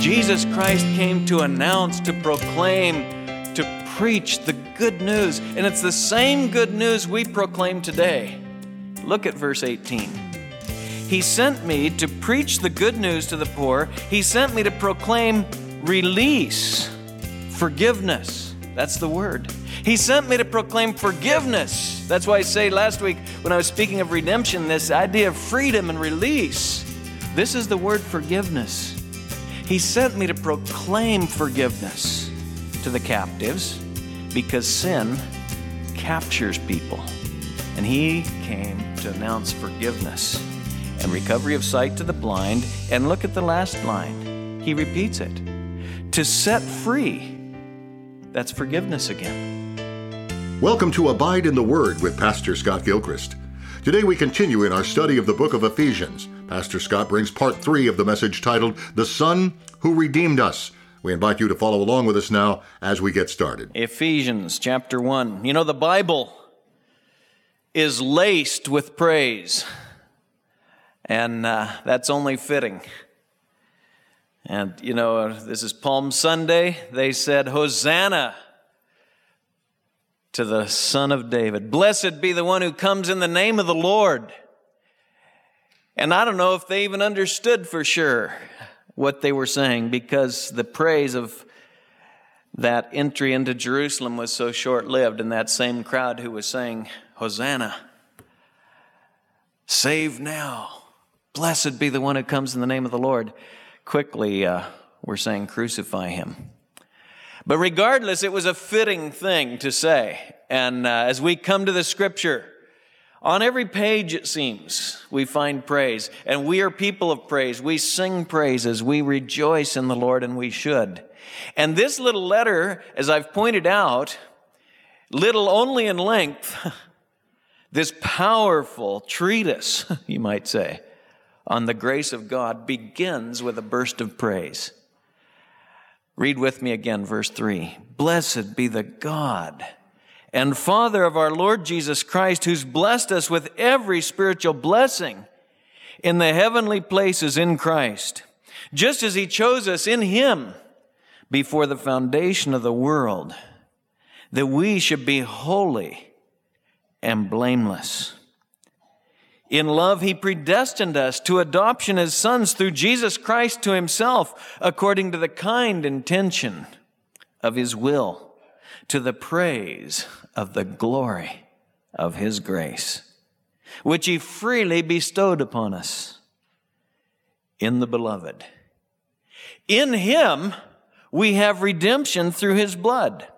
Jesus Christ came to announce, to proclaim, to preach the good news. And it's the same good news we proclaim today. Look at verse 18. He sent me to preach the good news to the poor. He sent me to proclaim release, forgiveness. That's the word. He sent me to proclaim forgiveness. That's why I say last week when I was speaking of redemption, this idea of freedom and release. This is the word forgiveness. He sent me to proclaim forgiveness to the captives because sin captures people. And he came to announce forgiveness and recovery of sight to the blind. And look at the last line. He repeats it to set free. That's forgiveness again. Welcome to Abide in the Word with Pastor Scott Gilchrist. Today we continue in our study of the book of Ephesians. Pastor Scott brings part three of the message titled The Son Who Redeemed Us. We invite you to follow along with us now as we get started. Ephesians chapter 1. You know, the Bible is laced with praise, and uh, that's only fitting. And, you know, this is Palm Sunday. They said, Hosanna to the Son of David. Blessed be the one who comes in the name of the Lord. And I don't know if they even understood for sure what they were saying because the praise of that entry into Jerusalem was so short lived, and that same crowd who was saying, Hosanna, save now, blessed be the one who comes in the name of the Lord, quickly uh, were saying, Crucify him. But regardless, it was a fitting thing to say. And uh, as we come to the scripture, on every page, it seems, we find praise. And we are people of praise. We sing praises. We rejoice in the Lord, and we should. And this little letter, as I've pointed out, little only in length, this powerful treatise, you might say, on the grace of God begins with a burst of praise. Read with me again, verse 3. Blessed be the God and Father of our Lord Jesus Christ, who's blessed us with every spiritual blessing in the heavenly places in Christ, just as He chose us in Him before the foundation of the world, that we should be holy and blameless. In love, He predestined us to adoption as sons through Jesus Christ to Himself, according to the kind intention of His will to the praise of the glory of His grace, which He freely bestowed upon us in the Beloved. In Him we have redemption through His blood,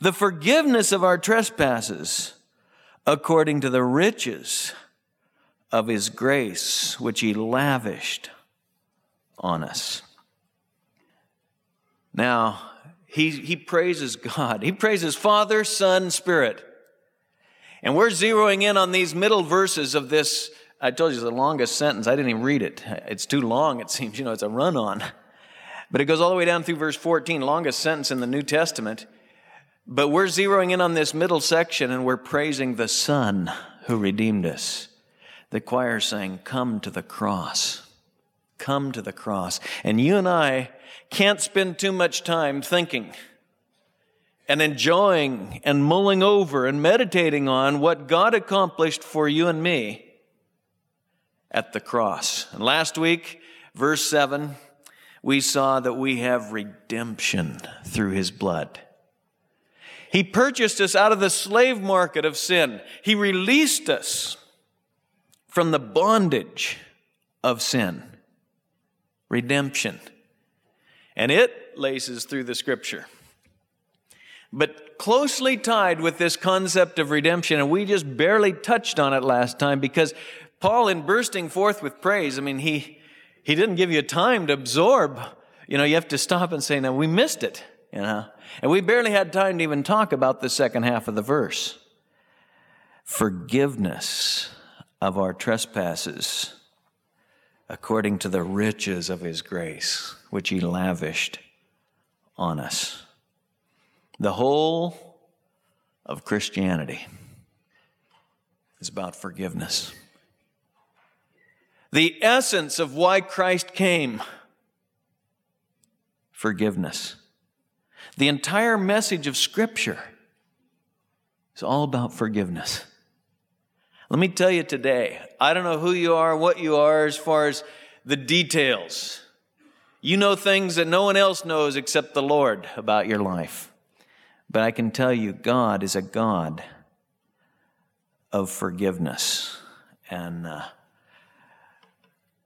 the forgiveness of our trespasses, according to the riches of His grace, which He lavished on us. Now, he, he praises God. He praises Father, Son, Spirit. And we're zeroing in on these middle verses of this. I told you it's the longest sentence. I didn't even read it. It's too long, it seems. You know, it's a run on. But it goes all the way down through verse 14, longest sentence in the New Testament. But we're zeroing in on this middle section and we're praising the Son who redeemed us. The choir saying, Come to the cross. Come to the cross. And you and I can't spend too much time thinking and enjoying and mulling over and meditating on what God accomplished for you and me at the cross. And last week, verse 7, we saw that we have redemption through his blood. He purchased us out of the slave market of sin. He released us from the bondage of sin. Redemption and it laces through the scripture. But closely tied with this concept of redemption, and we just barely touched on it last time because Paul, in bursting forth with praise, I mean, he, he didn't give you time to absorb. You know, you have to stop and say, now we missed it, you know. And we barely had time to even talk about the second half of the verse. Forgiveness of our trespasses according to the riches of his grace, which he lavished on us. The whole of Christianity is about forgiveness. The essence of why Christ came forgiveness. The entire message of Scripture is all about forgiveness. Let me tell you today, I don't know who you are, what you are, as far as the details. You know things that no one else knows except the Lord about your life. But I can tell you, God is a God of forgiveness. And uh,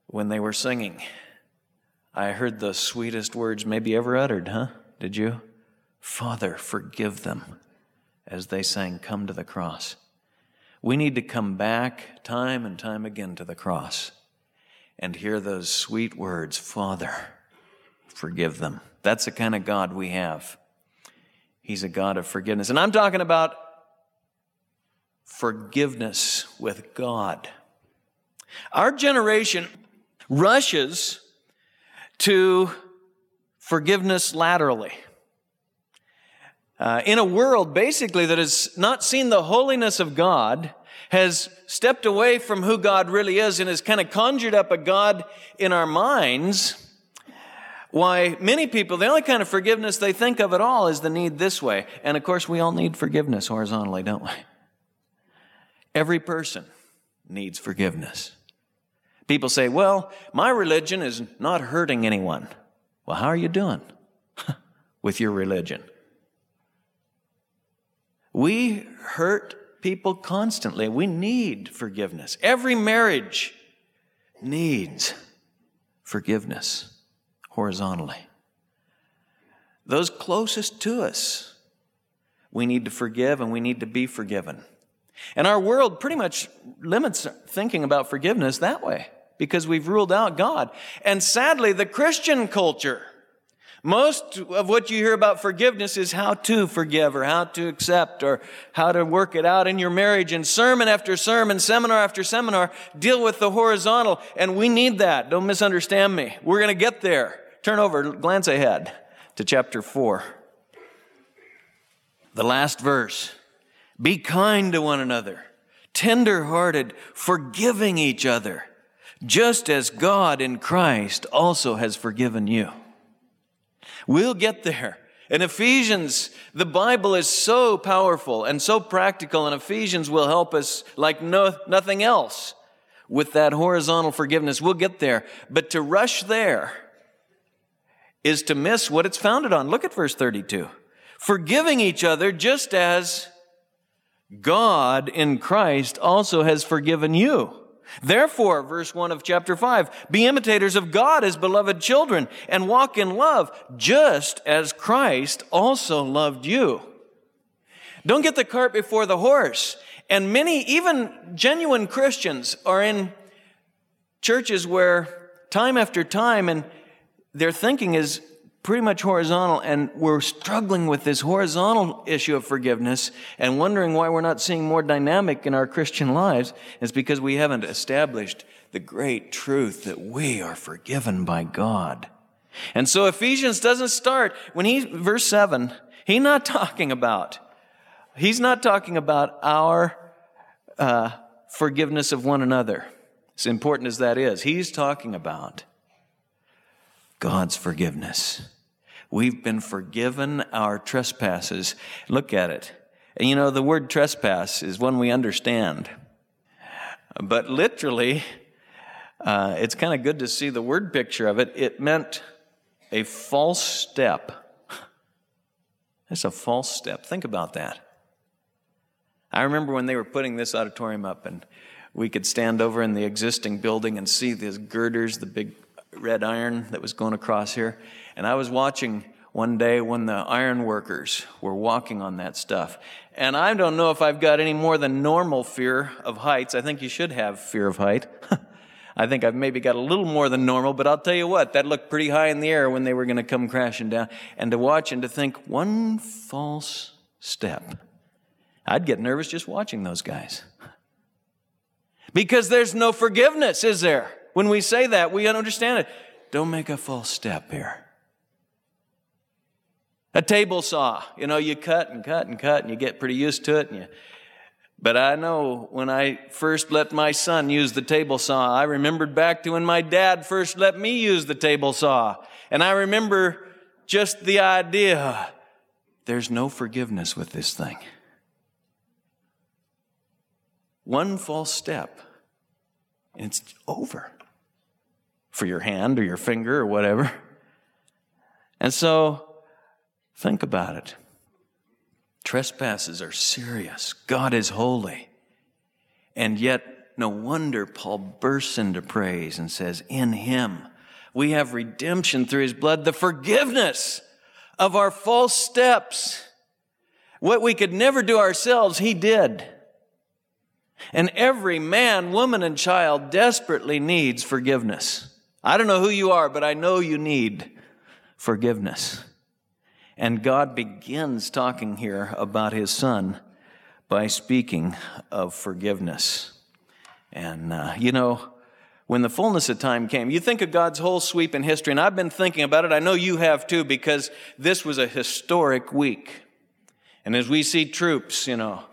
when they were singing, I heard the sweetest words maybe ever uttered, huh? Did you? Father, forgive them as they sang, Come to the cross. We need to come back time and time again to the cross and hear those sweet words Father, forgive them. That's the kind of God we have. He's a God of forgiveness. And I'm talking about forgiveness with God. Our generation rushes to forgiveness laterally. Uh, in a world basically that has not seen the holiness of God, has stepped away from who God really is and has kind of conjured up a God in our minds, why many people, the only kind of forgiveness they think of at all is the need this way. And of course, we all need forgiveness horizontally, don't we? Every person needs forgiveness. People say, well, my religion is not hurting anyone. Well, how are you doing with your religion? We hurt people constantly. We need forgiveness. Every marriage needs forgiveness horizontally. Those closest to us, we need to forgive and we need to be forgiven. And our world pretty much limits thinking about forgiveness that way because we've ruled out God. And sadly, the Christian culture most of what you hear about forgiveness is how to forgive or how to accept or how to work it out in your marriage. And sermon after sermon, seminar after seminar deal with the horizontal. And we need that. Don't misunderstand me. We're going to get there. Turn over, glance ahead to chapter 4. The last verse. Be kind to one another, tender hearted, forgiving each other, just as God in Christ also has forgiven you. We'll get there. In Ephesians, the Bible is so powerful and so practical, and Ephesians will help us like no, nothing else with that horizontal forgiveness. We'll get there. But to rush there is to miss what it's founded on. Look at verse 32. Forgiving each other just as God in Christ also has forgiven you. Therefore, verse 1 of chapter 5, be imitators of God as beloved children and walk in love, just as Christ also loved you. Don't get the cart before the horse. And many, even genuine Christians, are in churches where time after time, and their thinking is pretty much horizontal, and we're struggling with this horizontal issue of forgiveness and wondering why we're not seeing more dynamic in our Christian lives is because we haven't established the great truth that we are forgiven by God. And so Ephesians doesn't start when he, verse 7, he's not talking about, he's not talking about our uh, forgiveness of one another, as important as that is. He's talking about God's forgiveness. We've been forgiven our trespasses. Look at it. And you know, the word trespass is one we understand. But literally, uh, it's kind of good to see the word picture of it. It meant a false step. It's a false step. Think about that. I remember when they were putting this auditorium up, and we could stand over in the existing building and see these girders, the big red iron that was going across here. And I was watching one day when the iron workers were walking on that stuff. And I don't know if I've got any more than normal fear of heights. I think you should have fear of height. I think I've maybe got a little more than normal, but I'll tell you what, that looked pretty high in the air when they were going to come crashing down. And to watch and to think, one false step. I'd get nervous just watching those guys. Because there's no forgiveness, is there? When we say that, we understand it. Don't make a false step here. A table saw, you know, you cut and cut and cut and you get pretty used to it. And you, but I know when I first let my son use the table saw, I remembered back to when my dad first let me use the table saw. And I remember just the idea there's no forgiveness with this thing. One false step, and it's over for your hand or your finger or whatever. And so, think about it. Trespasses are serious. God is holy. And yet, no wonder Paul bursts into praise and says, In him we have redemption through his blood, the forgiveness of our false steps. What we could never do ourselves, he did. And every man, woman, and child desperately needs forgiveness. I don't know who you are, but I know you need forgiveness. And God begins talking here about his son by speaking of forgiveness. And, uh, you know, when the fullness of time came. You think of God's whole sweep in history, and I've been thinking about it. I know you have too, because this was a historic week. And as we see troops, you know,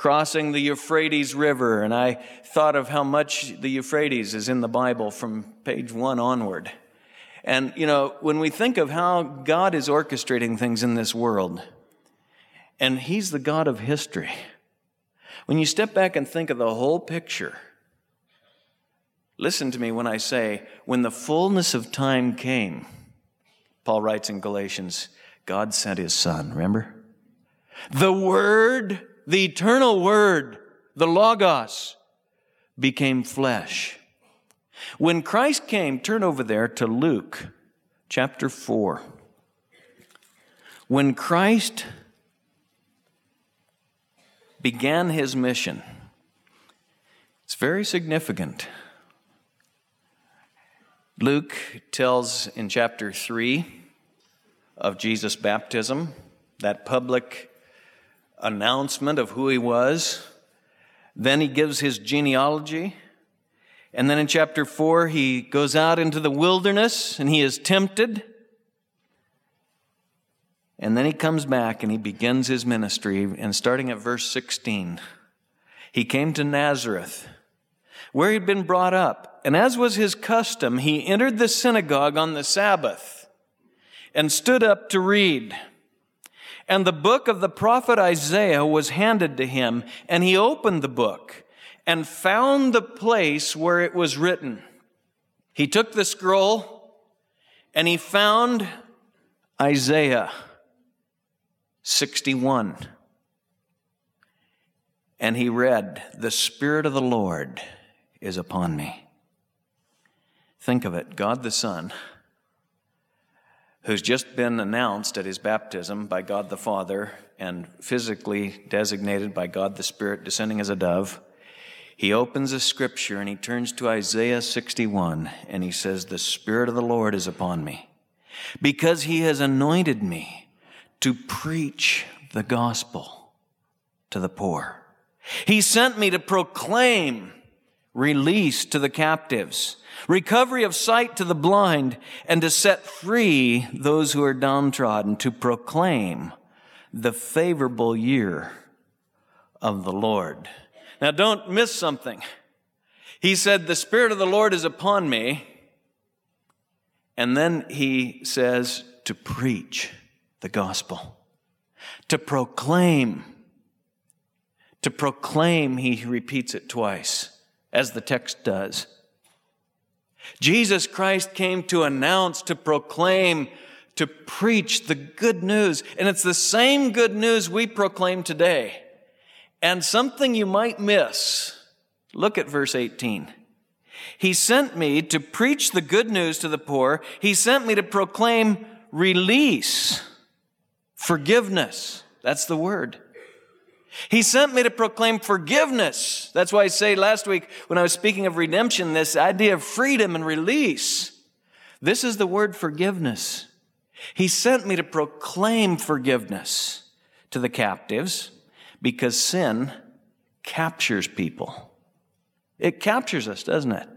crossing the Euphrates River, and I thought of how much the Euphrates is in the Bible from page one onward. And, you know, when we think of how God is orchestrating things in this world, and He's the God of history, when you step back and think of the whole picture, Listen to me when I say, when the fullness of time came, Paul writes in Galatians, God sent his son, remember? The Word, the eternal Word, the Logos, became flesh. When Christ came, turn over there to Luke chapter 4. When Christ began his mission, it's very significant. Luke tells in chapter 3 of Jesus' baptism, that public announcement of who he was. Then he gives his genealogy. And then in chapter 4, he goes out into the wilderness and he is tempted. And then he comes back and he begins his ministry. And starting at verse 16, he came to Nazareth, where he'd been brought up. And as was his custom, he entered the synagogue on the Sabbath and stood up to read. And the book of the prophet Isaiah was handed to him, and he opened the book and found the place where it was written. He took the scroll and he found Isaiah 61. And he read, The Spirit of the Lord is upon me Think of it God the Son, who's just been announced at his baptism by God the Father and physically designated by God the Spirit descending as a dove. He opens a scripture and he turns to Isaiah 61 and he says, The Spirit of the Lord is upon me because he has anointed me to preach the gospel to the poor. He sent me to proclaim release to the captives recovery of sight to the blind, and to set free those who are downtrodden, to proclaim the favorable year of the Lord. Now, don't miss something. He said, The Spirit of the Lord is upon me. And then he says, To preach the gospel, to proclaim. To proclaim, he repeats it twice, as the text does. Jesus Christ came to announce, to proclaim, to preach the good news. And it's the same good news we proclaim today. And something you might miss. Look at verse 18. He sent me to preach the good news to the poor. He sent me to proclaim release, forgiveness. That's the word he sent me to proclaim forgiveness. That's why I say last week when I was speaking of redemption, this idea of freedom and release. This is the word forgiveness. He sent me to proclaim forgiveness to the captives because sin captures people. It captures us, doesn't it?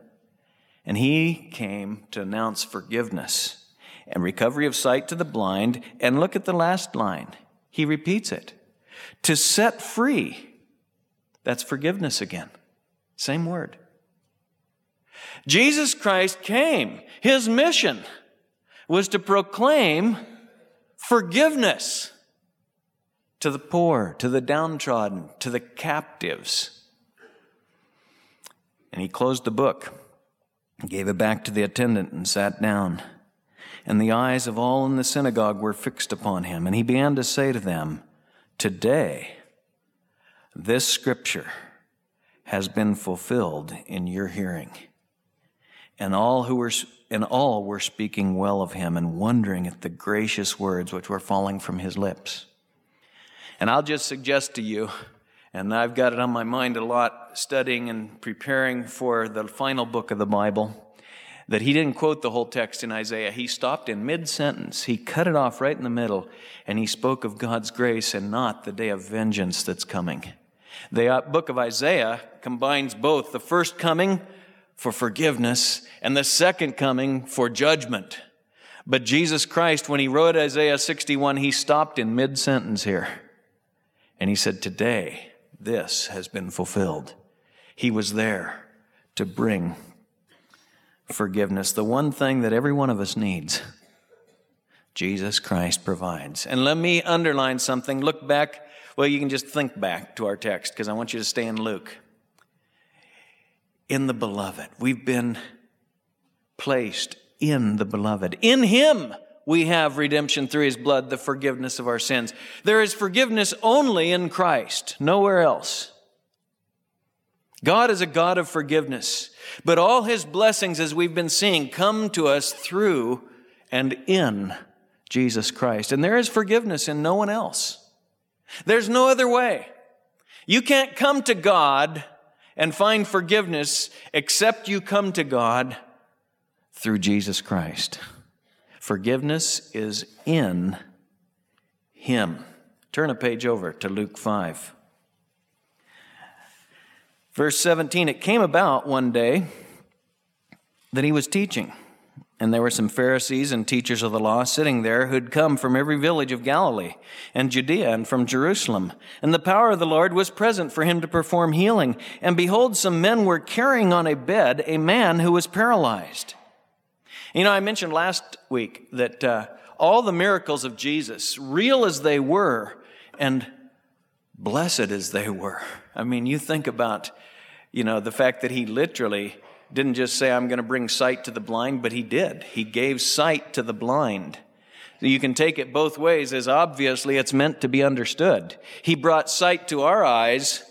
And he came to announce forgiveness and recovery of sight to the blind. And look at the last line. He repeats it to set free. That's forgiveness again. Same word. Jesus Christ came. His mission was to proclaim forgiveness to the poor, to the downtrodden, to the captives. And he closed the book, gave it back to the attendant, and sat down. And the eyes of all in the synagogue were fixed upon him. And he began to say to them, Today, this scripture has been fulfilled in your hearing. And all who were and all were speaking well of him and wondering at the gracious words which were falling from his lips. And I'll just suggest to you, and I've got it on my mind a lot studying and preparing for the final book of the Bible, that he didn't quote the whole text in Isaiah. He stopped in mid sentence, he cut it off right in the middle, and he spoke of God's grace and not the day of vengeance that's coming. The uh, book of Isaiah combines both the first coming for forgiveness and the second coming for judgment. But Jesus Christ, when he wrote Isaiah 61, he stopped in mid sentence here. And he said, Today, this has been fulfilled. He was there to bring forgiveness, the one thing that every one of us needs. Jesus Christ provides. And let me underline something. Look back. Well, you can just think back to our text because I want you to stay in Luke. In the beloved, we've been placed in the beloved. In him, we have redemption through his blood, the forgiveness of our sins. There is forgiveness only in Christ, nowhere else. God is a God of forgiveness, but all his blessings, as we've been seeing, come to us through and in Jesus Christ. And there is forgiveness in no one else. There's no other way. You can't come to God and find forgiveness except you come to God through Jesus Christ. Forgiveness is in Him. Turn a page over to Luke 5. Verse 17 It came about one day that he was teaching, and there were some Pharisees and teachers of the law sitting there who'd come from every village of Galilee and Judea and from Jerusalem. And the power of the Lord was present for him to perform healing. And behold, some men were carrying on a bed a man who was paralyzed. You know, I mentioned last week that uh, all the miracles of Jesus, real as they were, and blessed as they were. I mean, you think about, you know, the fact that he literally didn't just say, I'm going to bring sight to the blind, but he did. He gave sight to the blind. You can take it both ways, as obviously it's meant to be understood. He brought sight to our eyes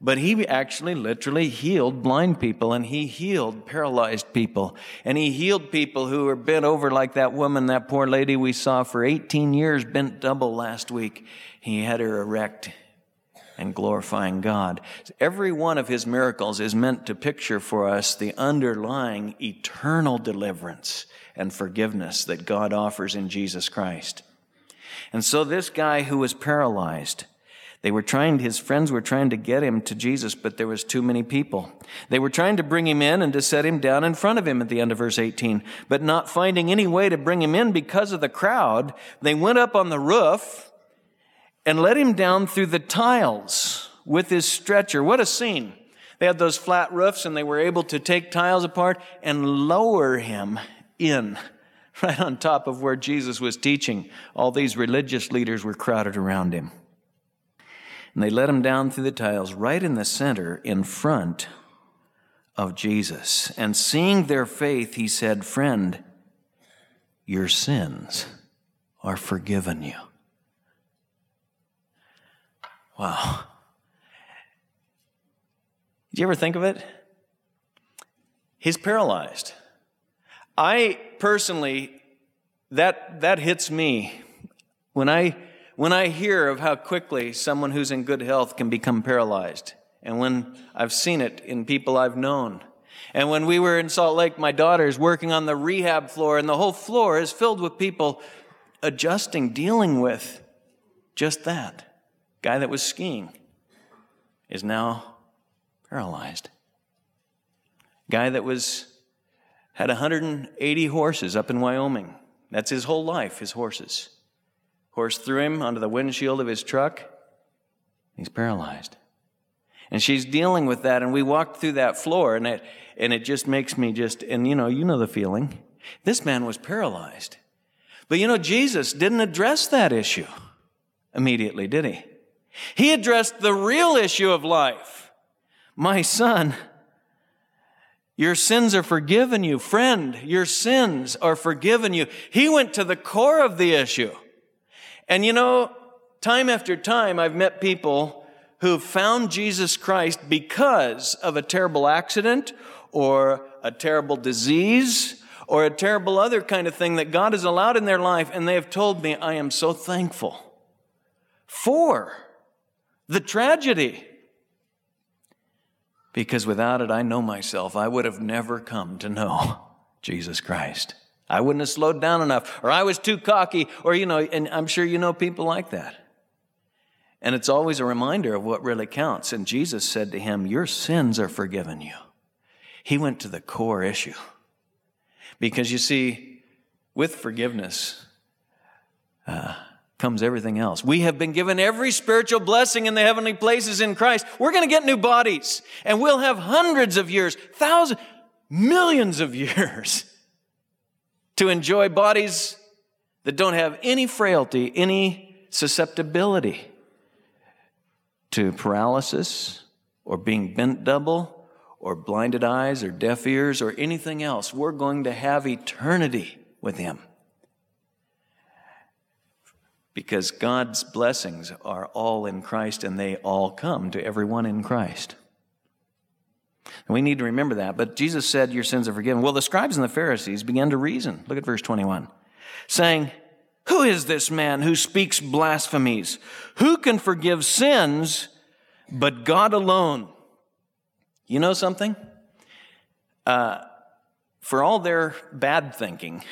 but he actually literally healed blind people and he healed paralyzed people. And he healed people who were bent over like that woman, that poor lady we saw for 18 years, bent double last week. He had her erect and glorifying God. Every one of his miracles is meant to picture for us the underlying eternal deliverance and forgiveness that God offers in Jesus Christ. And so this guy who was paralyzed, they were trying, his friends were trying to get him to Jesus, but there was too many people. They were trying to bring him in and to set him down in front of him at the end of verse 18, but not finding any way to bring him in because of the crowd, they went up on the roof and let him down through the tiles with his stretcher. What a scene. They had those flat roofs and they were able to take tiles apart and lower him in right on top of where Jesus was teaching. All these religious leaders were crowded around him. And they let him down through the tiles right in the center in front of Jesus. And seeing their faith, he said, Friend, your sins are forgiven you. Wow. Did you ever think of it? He's paralyzed. I personally, that, that hits me when I when I hear of how quickly someone who's in good health can become paralyzed, and when I've seen it in people I've known, and when we were in Salt Lake, my daughter's working on the rehab floor, and the whole floor is filled with people adjusting, dealing with just that. Guy that was skiing is now paralyzed. Guy that was had 180 horses up in Wyoming. That's his whole life, his horses. Horse threw him onto the windshield of his truck. He's paralyzed. And she's dealing with that, and we walked through that floor, and it, and it just makes me just, and you know, you know the feeling. This man was paralyzed. But you know, Jesus didn't address that issue immediately, did he? He addressed the real issue of life. My son, your sins are forgiven you. Friend, your sins are forgiven you. He went to the core of the issue. And you know, time after time, I've met people who've found Jesus Christ because of a terrible accident or a terrible disease or a terrible other kind of thing that God has allowed in their life. And they have told me, I am so thankful for the tragedy. Because without it, I know myself, I would have never come to know Jesus Christ. I wouldn't have slowed down enough, or I was too cocky, or, you know, and I'm sure you know people like that. And it's always a reminder of what really counts. And Jesus said to him, Your sins are forgiven you. He went to the core issue. Because you see, with forgiveness, uh, comes everything else. We have been given every spiritual blessing in the heavenly places in Christ. We're going to get new bodies and we'll have hundreds of years, thousands, millions of years to enjoy bodies that don't have any frailty, any susceptibility to paralysis or being bent double or blinded eyes or deaf ears or anything else. We're going to have eternity with Him because God's blessings are all in Christ and they all come to everyone in Christ. And we need to remember that. But Jesus said, Your sins are forgiven. Well, the scribes and the Pharisees began to reason. Look at verse 21, saying, Who is this man who speaks blasphemies? Who can forgive sins but God alone? You know something? Uh, for all their bad thinking,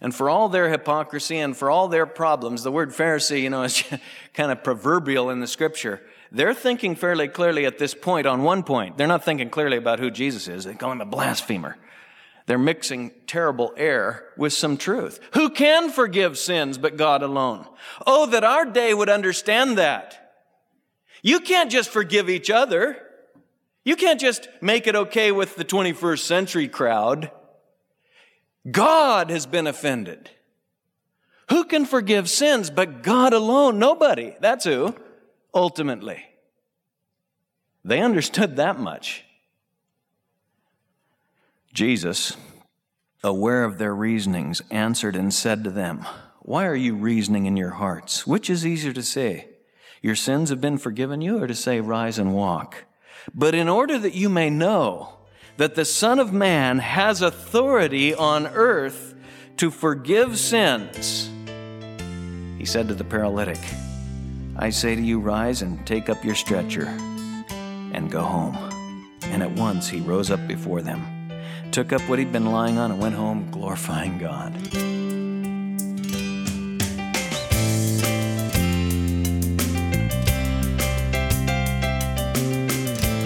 and for all their hypocrisy and for all their problems, the word Pharisee, you know, is kind of proverbial in the scripture. They're thinking fairly clearly at this point on one point. They're not thinking clearly about who Jesus is. They call him a blasphemer. They're mixing terrible air with some truth. Who can forgive sins but God alone? Oh, that our day would understand that. You can't just forgive each other. You can't just make it okay with the 21st century crowd. God has been offended. Who can forgive sins but God alone? Nobody. That's who, ultimately. They understood that much. Jesus, aware of their reasonings, answered and said to them, Why are you reasoning in your hearts? Which is easier to say, Your sins have been forgiven you, or to say, Rise and walk? But in order that you may know, that the Son of Man has authority on earth to forgive sins. He said to the paralytic, I say to you, rise and take up your stretcher and go home. And at once he rose up before them, took up what he'd been lying on, and went home glorifying God.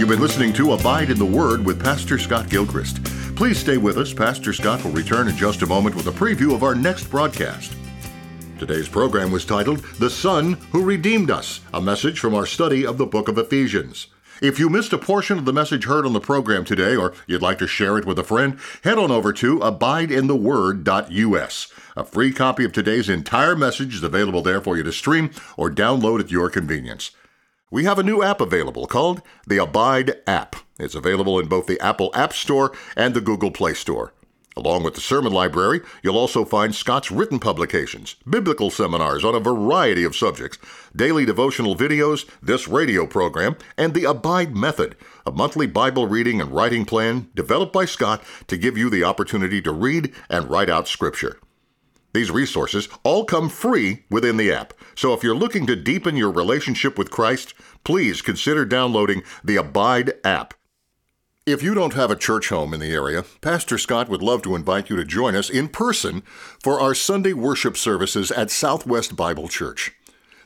You've been listening to Abide in the Word with Pastor Scott Gilchrist. Please stay with us. Pastor Scott will return in just a moment with a preview of our next broadcast. Today's program was titled The Son Who Redeemed Us, a message from our study of the book of Ephesians. If you missed a portion of the message heard on the program today, or you'd like to share it with a friend, head on over to abideintheword.us. A free copy of today's entire message is available there for you to stream or download at your convenience. We have a new app available called the Abide app. It's available in both the Apple App Store and the Google Play Store. Along with the sermon library, you'll also find Scott's written publications, biblical seminars on a variety of subjects, daily devotional videos, this radio program, and the Abide Method, a monthly Bible reading and writing plan developed by Scott to give you the opportunity to read and write out Scripture. These resources all come free within the app. So if you're looking to deepen your relationship with Christ, please consider downloading the Abide app. If you don't have a church home in the area, Pastor Scott would love to invite you to join us in person for our Sunday worship services at Southwest Bible Church.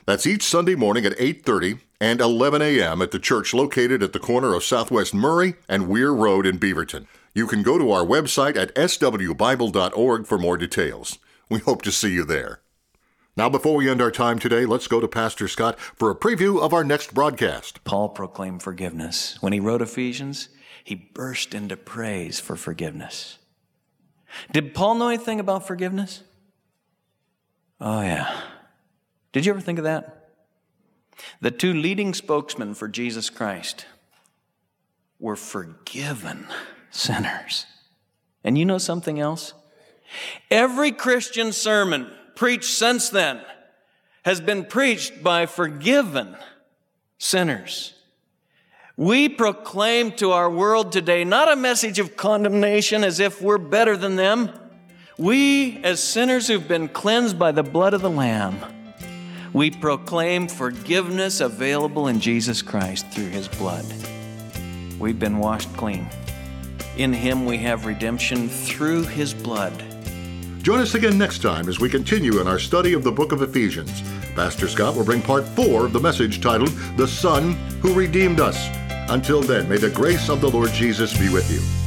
That's each Sunday morning at 8:30 and 11 a.m. at the church located at the corner of Southwest Murray and Weir Road in Beaverton. You can go to our website at swbible.org for more details. We hope to see you there. Now, before we end our time today, let's go to Pastor Scott for a preview of our next broadcast. Paul proclaimed forgiveness. When he wrote Ephesians, he burst into praise for forgiveness. Did Paul know anything about forgiveness? Oh, yeah. Did you ever think of that? The two leading spokesmen for Jesus Christ were forgiven sinners. And you know something else? Every Christian sermon preached since then has been preached by forgiven sinners. We proclaim to our world today not a message of condemnation as if we're better than them. We, as sinners who've been cleansed by the blood of the Lamb, we proclaim forgiveness available in Jesus Christ through His blood. We've been washed clean. In Him we have redemption through His blood. Join us again next time as we continue in our study of the book of Ephesians. Pastor Scott will bring part four of the message titled The Son Who Redeemed Us. Until then, may the grace of the Lord Jesus be with you.